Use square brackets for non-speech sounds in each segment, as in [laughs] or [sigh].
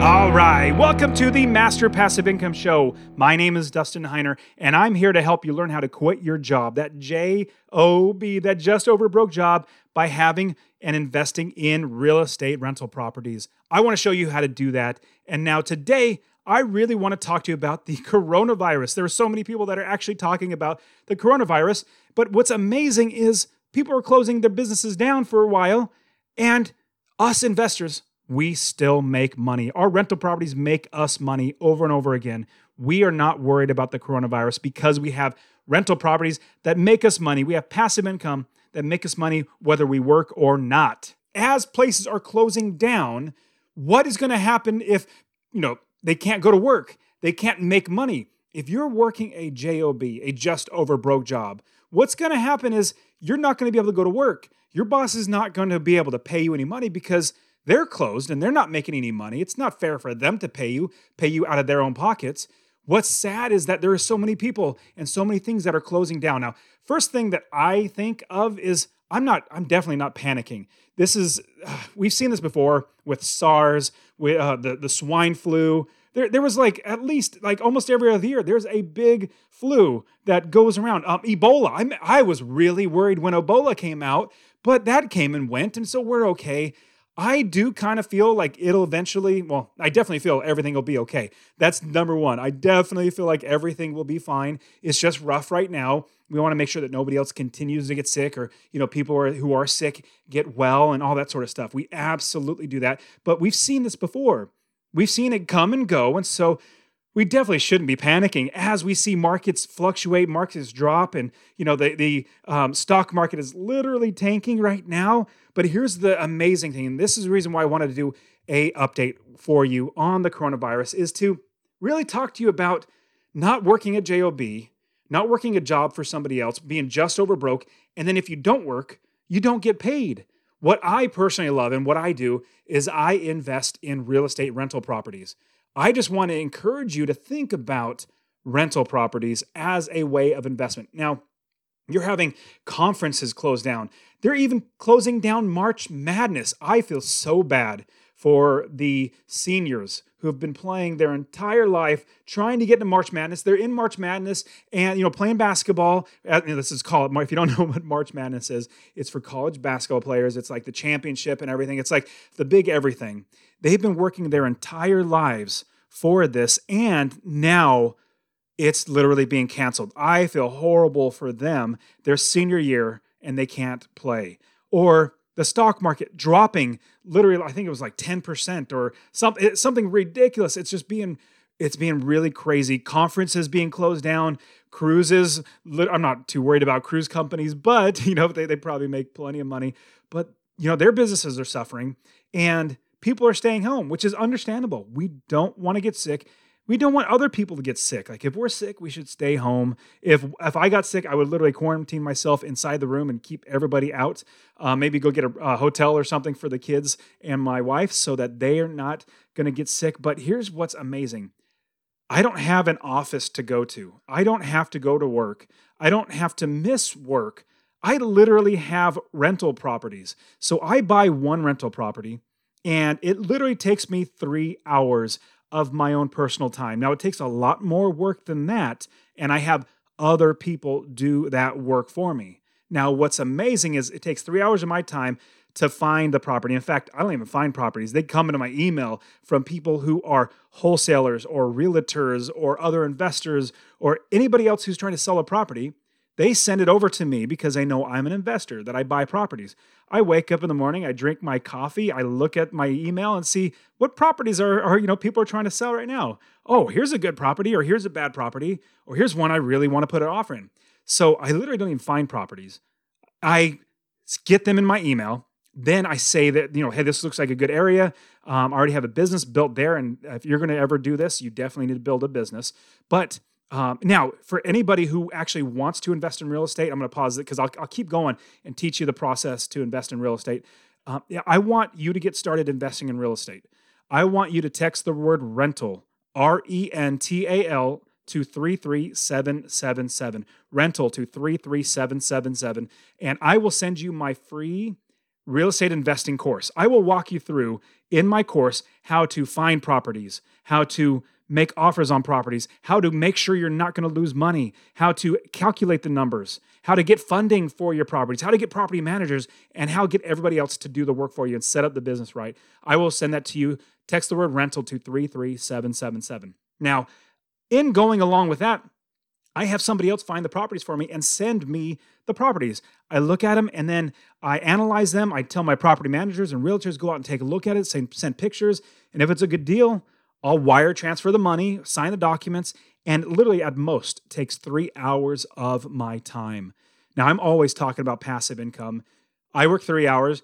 All right, welcome to the Master Passive Income Show. My name is Dustin Heiner, and I'm here to help you learn how to quit your job, that J O B, that just over broke job, by having and investing in real estate rental properties. I want to show you how to do that. And now, today, I really want to talk to you about the [laughs] coronavirus. There are so many people that are actually talking about the coronavirus, but what's amazing is people are closing their businesses down for a while, and us investors we still make money. Our rental properties make us money over and over again. We are not worried about the coronavirus because we have rental properties that make us money. We have passive income that make us money whether we work or not. As places are closing down, what is going to happen if, you know, they can't go to work? They can't make money. If you're working a job, a just over broke job, what's going to happen is you're not going to be able to go to work. Your boss is not going to be able to pay you any money because they're closed and they're not making any money. It's not fair for them to pay you, pay you out of their own pockets. What's sad is that there are so many people and so many things that are closing down. Now, first thing that I think of is I'm not, I'm definitely not panicking. This is, uh, [sighs] we've seen this before with SARS, with uh, the, the swine flu. There, there was like at least like almost every other year, there's a big flu that goes around. Um, Ebola. I, I was really worried when Ebola came out, but that came and went, and so we're okay. I do kind of feel like it'll eventually, well, I definitely feel everything will be okay. That's number one. I definitely feel like everything will be fine. It's just rough right now. We want to make sure that nobody else continues to get sick or, you know, people are, who are sick get well and all that sort of stuff. We absolutely do that. But we've seen this before. We've seen it come and go. And so we definitely shouldn't be panicking as we see markets fluctuate, markets drop, and you know the the um, stock market is literally tanking right now. But here's the amazing thing, and this is the reason why I wanted to do a update for you on the coronavirus is to really talk to you about not working at job, not working a job for somebody else, being just over broke, and then if you don't work, you don't get paid. What I personally love and what I do is I invest in real estate rental properties. I just want to encourage you to think about rental properties as a way of investment. Now, you're having conferences closed down. They're even closing down March Madness. I feel so bad for the seniors who have been playing their entire life trying to get into March Madness. They're in March Madness and you know playing basketball. Uh, this is called if you don't [laughs] know what March Madness is, it's for college basketball players. It's like the championship and everything. It's like the big everything. They've been working their entire lives for this, and now it's literally being canceled. I feel horrible for them, their senior year, and they can't play. Or the stock market dropping literally, I think it was like 10% or something, something ridiculous. It's just being it's being really crazy. Conferences being closed down, cruises. I'm not too worried about cruise companies, but [laughs] you know they, they probably make plenty of money. But you know their businesses are suffering, and people are staying home, which is understandable. We don't want to get sick. We don't want other people to get sick. Like if we're sick, we should stay home. If if I got sick, I would literally quarantine myself inside the room and keep everybody out. Uh, maybe go get a, a hotel or something for the kids and my wife so that they are not going to get sick. But here's what's amazing. I don't have an office to go to. I don't have to go to work. I don't have to miss work. I literally have rental properties. So I buy one rental property and it literally takes me three hours of my own personal time. Now, it takes a lot more work than that, and I have other people do that work for me. Now, what's amazing is it takes three hours of my time to find the property. In fact, I don't even find properties. They come into my email from people who are wholesalers or realtors or other investors or anybody else who's trying to sell a property. They send it over to me because they know I'm an investor, that I buy properties. I wake up in the morning, I drink my coffee, I look at my email and see what properties are, are you know people are trying to sell right now. Oh, here's a good property, or here's a bad property, or here's one I really want to put an offer in. So I literally don't even find properties. I get them in my email. Then I say that, you know, hey, this looks like a good area. Um, I already have a business built there. And if you're going to ever do this, you definitely need to build a business. But Um, now, for anybody who actually wants to invest in real estate, I'm going to pause it because I'll, I'll keep going and teach you the process to invest in real estate. Uh, yeah, I want you to get started investing in real estate. I want you to text the word rental, R E N T A L, to 33777. Rental to 33777. And I will send you my free real estate investing course. I will walk you through in my course how to find properties, how to make offers on properties, how to make sure you're not going to lose money, how to calculate the numbers, how to get funding for your properties, how to get property managers, and how to get everybody else to do the work for you and set up the business right. I will send that to you. Text the word rental to 33777. Now, in going along with that, I have somebody else find the properties for me and send me the properties. I look at them and then I analyze them. I tell my property managers and realtors go out and take a look at it, send, send pictures, and if it's a good deal, I'll wire transfer the money, sign the documents, and literally at most takes three hours of my time. Now I'm always talking about passive income. I work three hours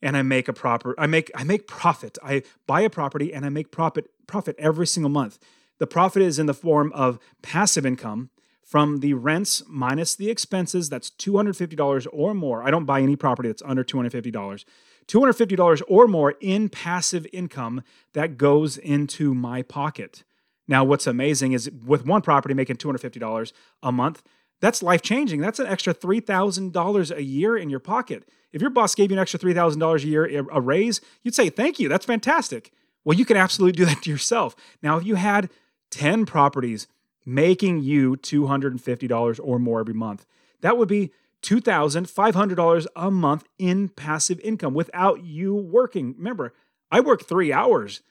and I make a proper I make I make profit. I buy a property and I make profit profit every single month. The profit is in the form of passive income from the rents minus the expenses. That's $250 or more. I don't buy any property that's under $250. $250 or more in passive income that goes into my pocket. Now, what's amazing is with one property making $250 a month, that's life changing. That's an extra $3,000 a year in your pocket. If your boss gave you an extra $3,000 a year, a raise, you'd say, Thank you. That's fantastic. Well, you can absolutely do [laughs] that to yourself. Now, if you had 10 properties making you $250 or more every month, that would be $2,500 a month in passive income without you working. Remember, I work three hours,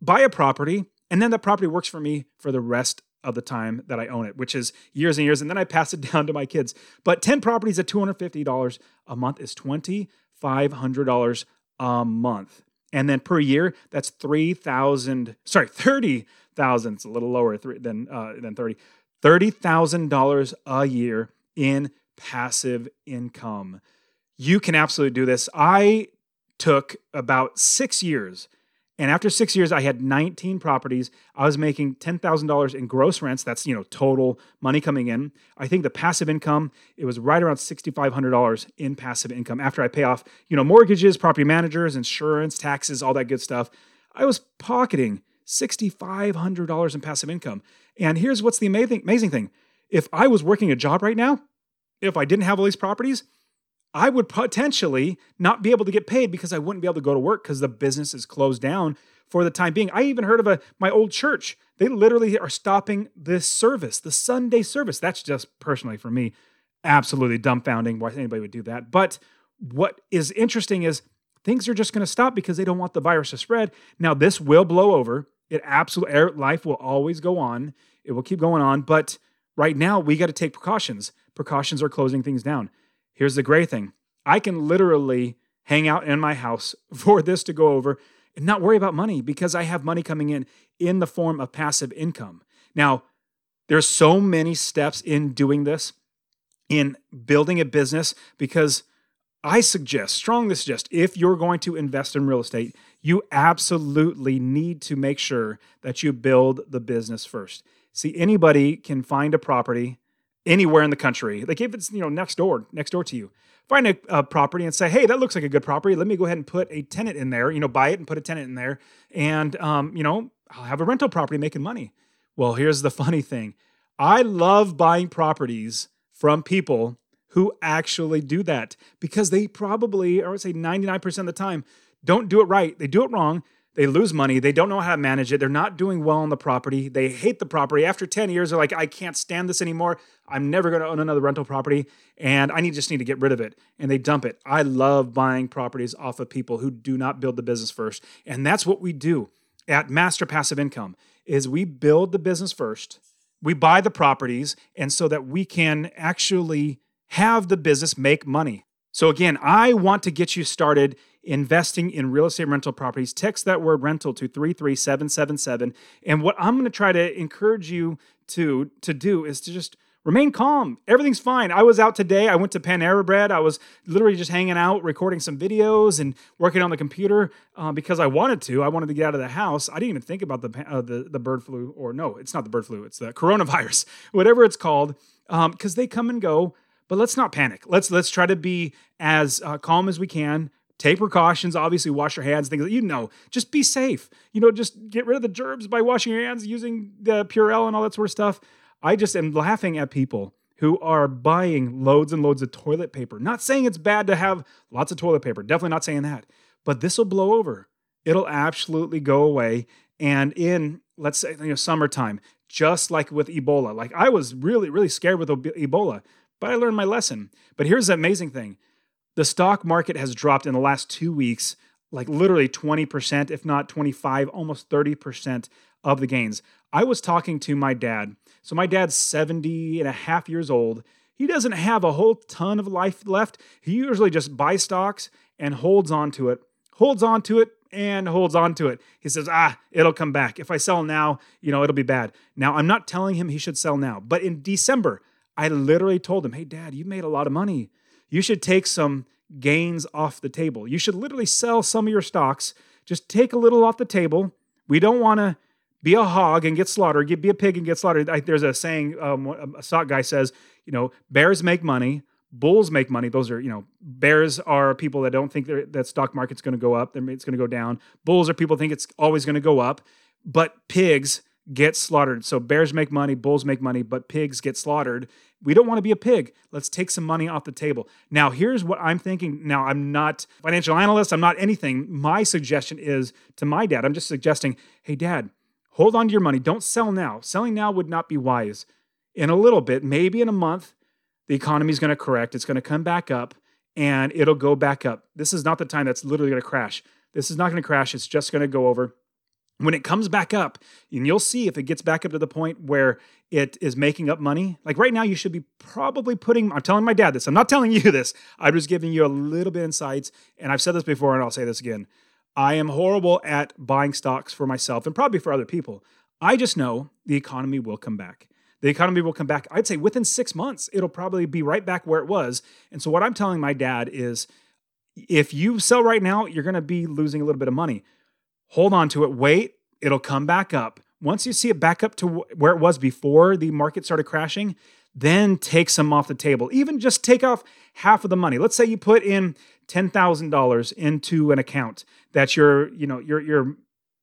buy a property, and then that property works for me for the rest of the time that I own it, which is years and years. And then I pass it [laughs] down to my kids. But 10 properties at $250 a month is $2,500 a month. And then per year, that's 3,000, sorry, 30,000. It's a little lower than, uh, than 30. $30,000 a year in passive income. You can absolutely do this. I took about six years. And after six years, I had 19 properties. I was making $10,000 in gross rents. That's, you know, total money coming in. I think the passive income, it was right around $6,500 in passive income after I pay off, you know, mortgages, property managers, insurance, taxes, all that good stuff. I was pocketing $6,500 in passive income. And here's what's the amazing, amazing thing. If I was working a job right now, if I didn't have all these properties, I would potentially not be able to get paid because I wouldn't be able to go to work because the business is closed down for the time being. I even heard of a my old church. They literally are stopping this service, the Sunday service. That's just personally for me absolutely dumbfounding why anybody would do that. But what is interesting is things are just going to stop because they don't want the virus to spread. Now this will blow over. It absolutely life will always go on. It will keep going on, but right now we got to take precautions precautions are closing things down. Here's the great thing I can literally hang out in my house [laughs] for this to go over and not worry about money because I have money coming in in the form of passive income. Now, there's so many steps in doing this, in building a business, because I suggest, strongly suggest, if you're going to invest in real estate, you absolutely need to make sure that you build the business first. See, anybody can find a property anywhere in the country. Like if it's you know next door, next door to you, find a, a, property and say, hey, that looks like a good property. Let me go ahead and put a tenant in there. You know, buy it and put a tenant in there, and um, you know, I'll have a rental property making money. Well, here's the [laughs] funny thing: I love buying properties from people who actually do that because they probably, or I would say 99% of the time, don't do it right. They do it wrong. They lose money. They don't know how to manage it. They're not doing well on the property. They hate the property. After 10 years, they're like, I can't stand this anymore. I'm never going to own another rental property and I need, just need to get rid of it. And they dump it. I love buying properties off of people who do not build the business first. And that's what we do at Master Passive Income is we build the business first. We buy the properties and so that we can actually have the business make money. So again, I want to get you started investing in real estate rental properties, text that word rental to 33777. And what I'm going to try to encourage you to, to do is to just remain calm. Everything's fine. I was out today. I went to Panera Bread. I was literally just hanging out, recording some videos and working on the computer uh, because I wanted to. I wanted to get out of the house. I didn't even think about the uh, the, the bird flu, or no, it's not the bird flu. It's the coronavirus, [laughs] whatever it's called, because um, they come and go. But let's not panic. Let's let's try to be as uh, calm as we can. Take precautions. Obviously, wash your hands. Things that you know. Just be safe. You know, just get rid of the germs by washing your hands using the Purell and all that sort of stuff. I just am laughing at people who are buying loads and loads of toilet paper. Not saying it's bad to have lots of toilet paper, definitely not saying that, but this will blow over. It'll absolutely go away. And in, let's say, you know, summertime, just like with Ebola, like I was really, really scared with Ebola, but I learned my lesson. But here's the amazing thing the stock market has dropped in the last two weeks, like literally 20%, if not 25, almost 30% of the gains. I was talking to my dad so my dad's 70 and a half years old. He doesn't have a whole ton of life left. He usually just buys stocks and holds on to it, holds on to it and holds on to it. He says, ah, it'll come back. If I sell now, you know, it'll be bad. Now, I'm not telling him he should sell now, but in December, I literally told him, hey, dad, you made a lot of money. You should take some gains off the table. You should literally sell some of your stocks. Just take a little off the table. We don't want to be a hog and get slaughtered, be a pig and get slaughtered. There's a saying, um, a stock guy says, you know, bears make money, bulls make money. Those are, you know, bears are people that don't think that stock market's going to go up, it's going to go down. Bulls are people think it's always going to go up, but pigs get slaughtered. So bears make money, bulls make money, but pigs get slaughtered. We don't want to be a pig. Let's take some money off the table. Now, here's what I'm thinking. Now, I'm not financial analyst, I'm not anything. My suggestion is to my dad, I'm just suggesting, hey, dad, Hold on to your money. Don't sell now. Selling now would not be wise. In a little bit, maybe in a month, the economy is going to correct. It's going to come back up and it'll go back up. This is not the time that's literally going to crash. This is not going to crash. It's just going to go over. When it comes back up, and you'll see if it gets back up to the point where it is making up money. Like right now, you should be probably putting, I'm telling my dad this, I'm not telling you this. I'm just giving you a little bit insights. And I've said this before, and I'll say this again. I am horrible at buying stocks for myself and probably for other people. I just know the economy will come back. The economy will come back. I'd say within six months, it'll probably be right back where it was. And so, what I'm telling my dad is if you sell right now, you're going to be losing a little bit of money. Hold on to it, wait, it'll come back up. Once you see it back up to where it was before the market started crashing, then take some off the table. Even just take off half of the money. Let's say you put in $10,000 into an account that you're, you know, you're, you're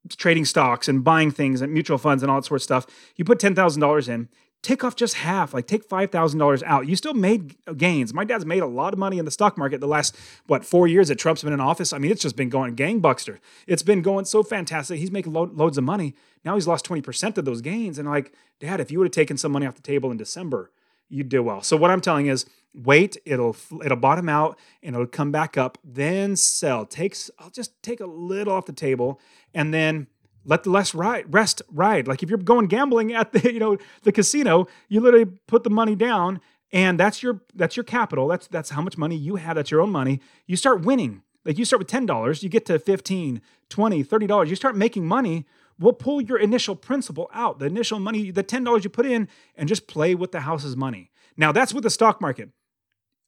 trading stocks and buying things and mutual funds and all that sort of stuff. You put $10,000 in, take off just half, like take $5,000 out. You still made gains. My dad's made a lot of money in the stock market the last, what, four years that Trump's been in office. I mean, it's just been going gangbuster. It's been going so fantastic. He's making lo- loads of money. Now he's lost 20% of those gains. And like, dad, if you would have taken some money off the table in December, you'd do well. So what I'm telling is wait, it'll it'll bottom out and it'll come back up, then sell. Takes I'll just take a little off the table and then let the less ride rest ride. Like if you're going gambling at the [laughs] you know the casino, you literally put the money down and that's your that's your capital. That's that's how much money you have. That's your own money. You start winning. Like you start with $10, you get to 15, 20, 30 dollars. You start making money we'll pull your initial principal out, the initial money, the $10 you put in, and just play with the house's money. Now, that's with the stock market.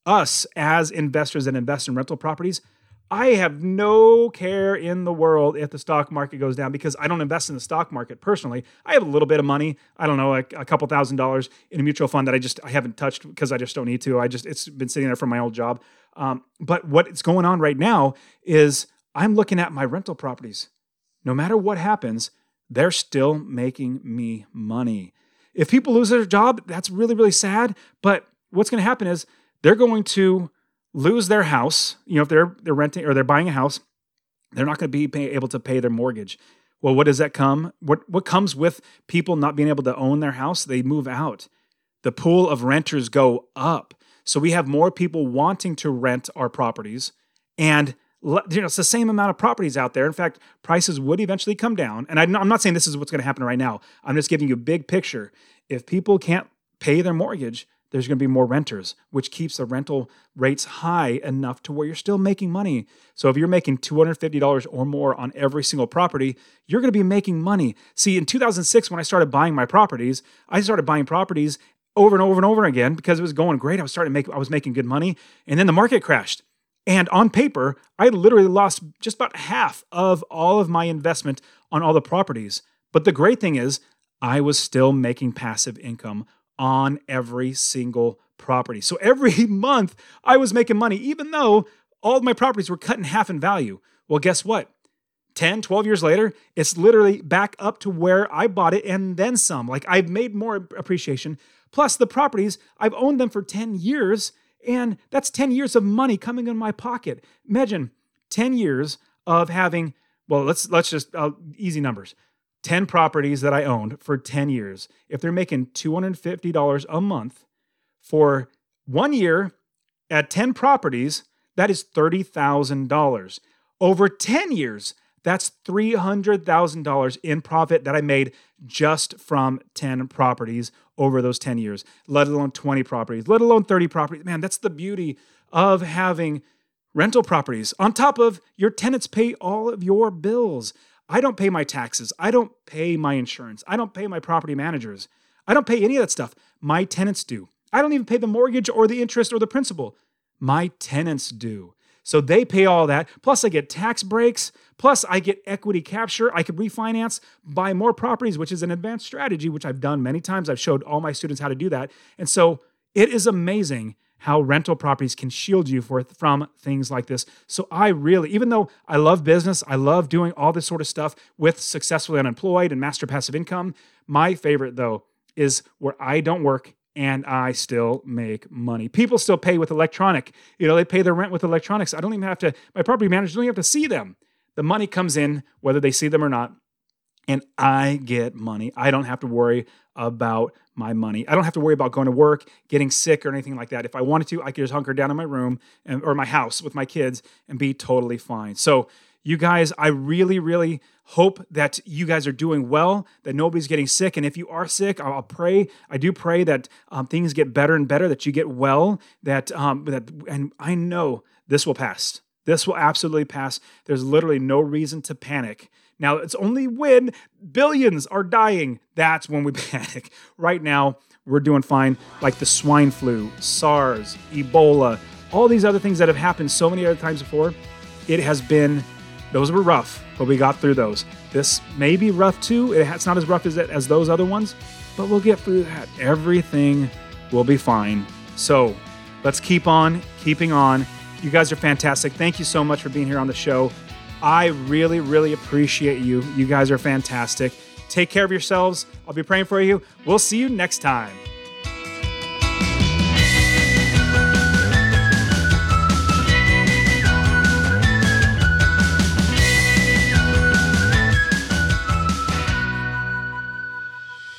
Us, as investors that invest in rental properties, I have no care in the world if the stock market goes down because I don't invest in the stock market personally. I have a little bit of money. I don't know, like a couple thousand dollars in a mutual fund that I just I haven't touched because I just don't need to. I just it's been sitting there from my old job. Um, but what's going on right now is I'm looking at my rental properties. No matter what happens, they're still making me money. If people lose their job, that's really, really sad. But what's going to happen is they're going to lose their house. You know, if they're they're renting or they're buying a house, they're not going to be pay, able to pay their mortgage. Well, what does that come? What what comes with people not being able to own their house? They move out. The pool of renters go up. So we have more people wanting to rent our properties and you know, it's the same amount of properties out there. In fact, prices would eventually come down. And I'm not saying this is what's going to happen right now. I'm just giving you a big picture. If people can't pay their mortgage, there's going to be more renters, which keeps the rental rates high enough to where you're still making money. So if you're making $250 or more on every single property, you're going to be making money. See, in 2006, when I started buying my properties, I started buying properties over and over and over again because it was going great. I was starting to make I was making good money, and then the market crashed. And on paper, I literally lost just about half of all of my investment on all the properties. But the great thing is, I was still making passive income on every single property. So every [laughs] month, I was making money, even though all of my properties were cut in half in value. Well, guess what? 10, 12 years later, it's literally back up to where I bought it and then some. Like I've made more appreciation. Plus, the properties, I've owned them for 10 years, and that's 10 years of money coming in my pocket. Imagine 10 years of having, well, let's let's just uh, easy numbers. 10 properties that I owned for 10 years. If they're making $250 a month for one year at 10 properties, that is $30,000. Over 10 years, that's $300,000 in profit that I made just from 10 properties over those 10 years, let alone 20 properties, let alone 30 properties. Man, that's the beauty of having rental properties. On top of your tenants pay all of your bills. I don't pay my taxes. I don't pay my insurance. I don't pay my property managers. I don't pay any of that stuff. My tenants do. I don't even pay the mortgage or the interest or the principal. My tenants do. So they pay all that. Plus, I get tax breaks. Plus, I get equity capture. I could refinance, buy more properties, which is an advanced strategy, which I've done many times. I've showed all my students how to do that. And so it is amazing how rental properties can shield you for, from things like this. So I really, even though I love business, I love doing all this sort of stuff with successfully unemployed and master passive income. My favorite though is where I don't work and I still make money. People still pay with electronic. You know, they pay their rent with electronics. I don't even have to, my property manager don't even have to see them. The money comes in whether they see them or not. And I get money. I don't have to worry about my money. I don't have to worry about going to work, getting sick, or anything like that. If I wanted to, I could just hunker down in my room and, or my house with my kids and be totally fine. So, you guys, I really, really hope that you guys are doing well, that nobody's getting sick. And if you are sick, I'll pray. I do pray that um, things get better and better, that you get well, that, um, that, and I know this will pass. This will absolutely pass. There's literally no reason to panic. Now, it's only when billions are dying that's when we [laughs] panic. Right now, we're doing fine, like the swine flu, SARS, Ebola, all these other things that have happened so many other times before. It has been those were rough, but we got through those. This may be rough too. It's not as rough as, as those other ones, but we'll get through that. Everything will be fine. So let's keep on keeping on. You guys are fantastic. Thank you so much for being here on the show. I really, really appreciate you. You guys are fantastic. Take care of yourselves. I'll be praying for you. We'll see you next time.